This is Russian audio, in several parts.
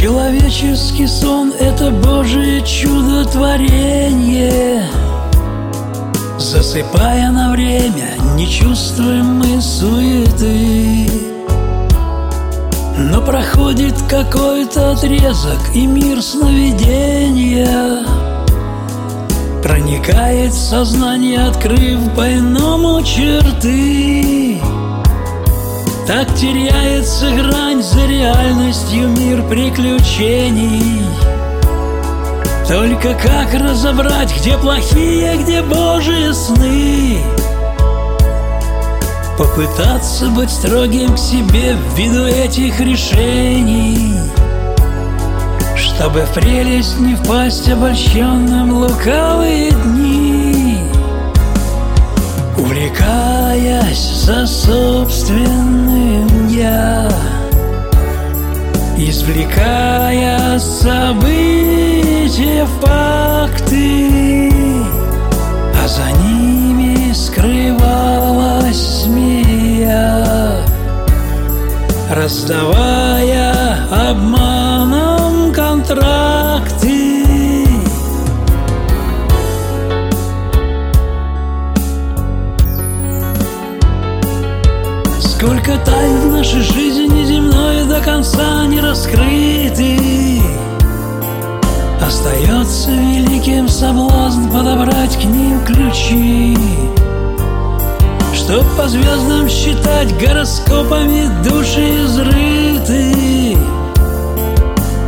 Человеческий сон — это Божие чудотворение. Засыпая на время, не чувствуем мы суеты. Но проходит какой-то отрезок и мир сновидения. Проникает в сознание, открыв по-иному черты Так теряется грань за реальностью мир приключений. Только как разобрать, где плохие, где божьи сны? Попытаться быть строгим к себе ввиду этих решений. Чтобы в прелесть не впасть обольщенным лукавые дни. Увлекаясь за собственным я Извлекая события, факты А за ними скрывалась змея Раздавая обманом контракты Сколько тайн в нашей жизни земной до конца не раскрыты Остается великим соблазн подобрать к ним ключи. Чтоб по звездам считать гороскопами души изрыты.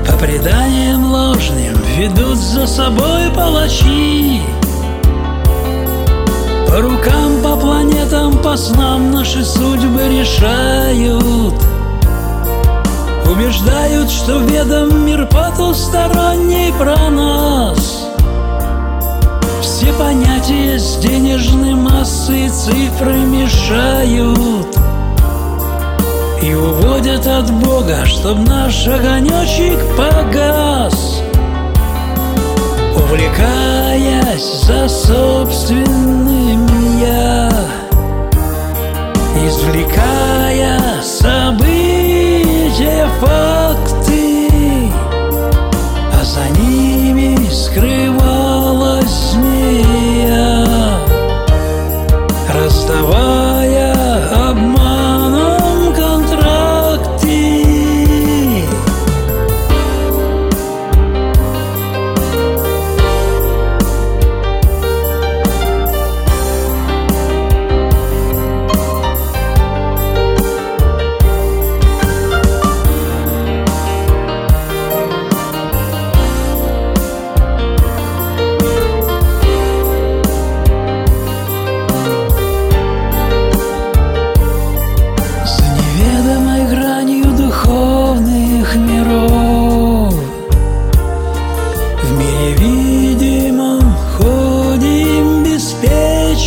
По преданиям ложным ведут за собой палачи По рукам, по планетам, по снам наши судьбы решают. Убеждают, что ведом мир потусторонний про нас. Все понятия с денежной массой цифры мешают И уводят от Бога, чтоб наш огонечек погас Увлекаясь за собственным я Извлекая события,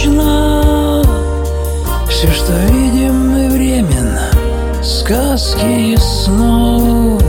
беспечно Все, что видим мы временно. Сказки и снов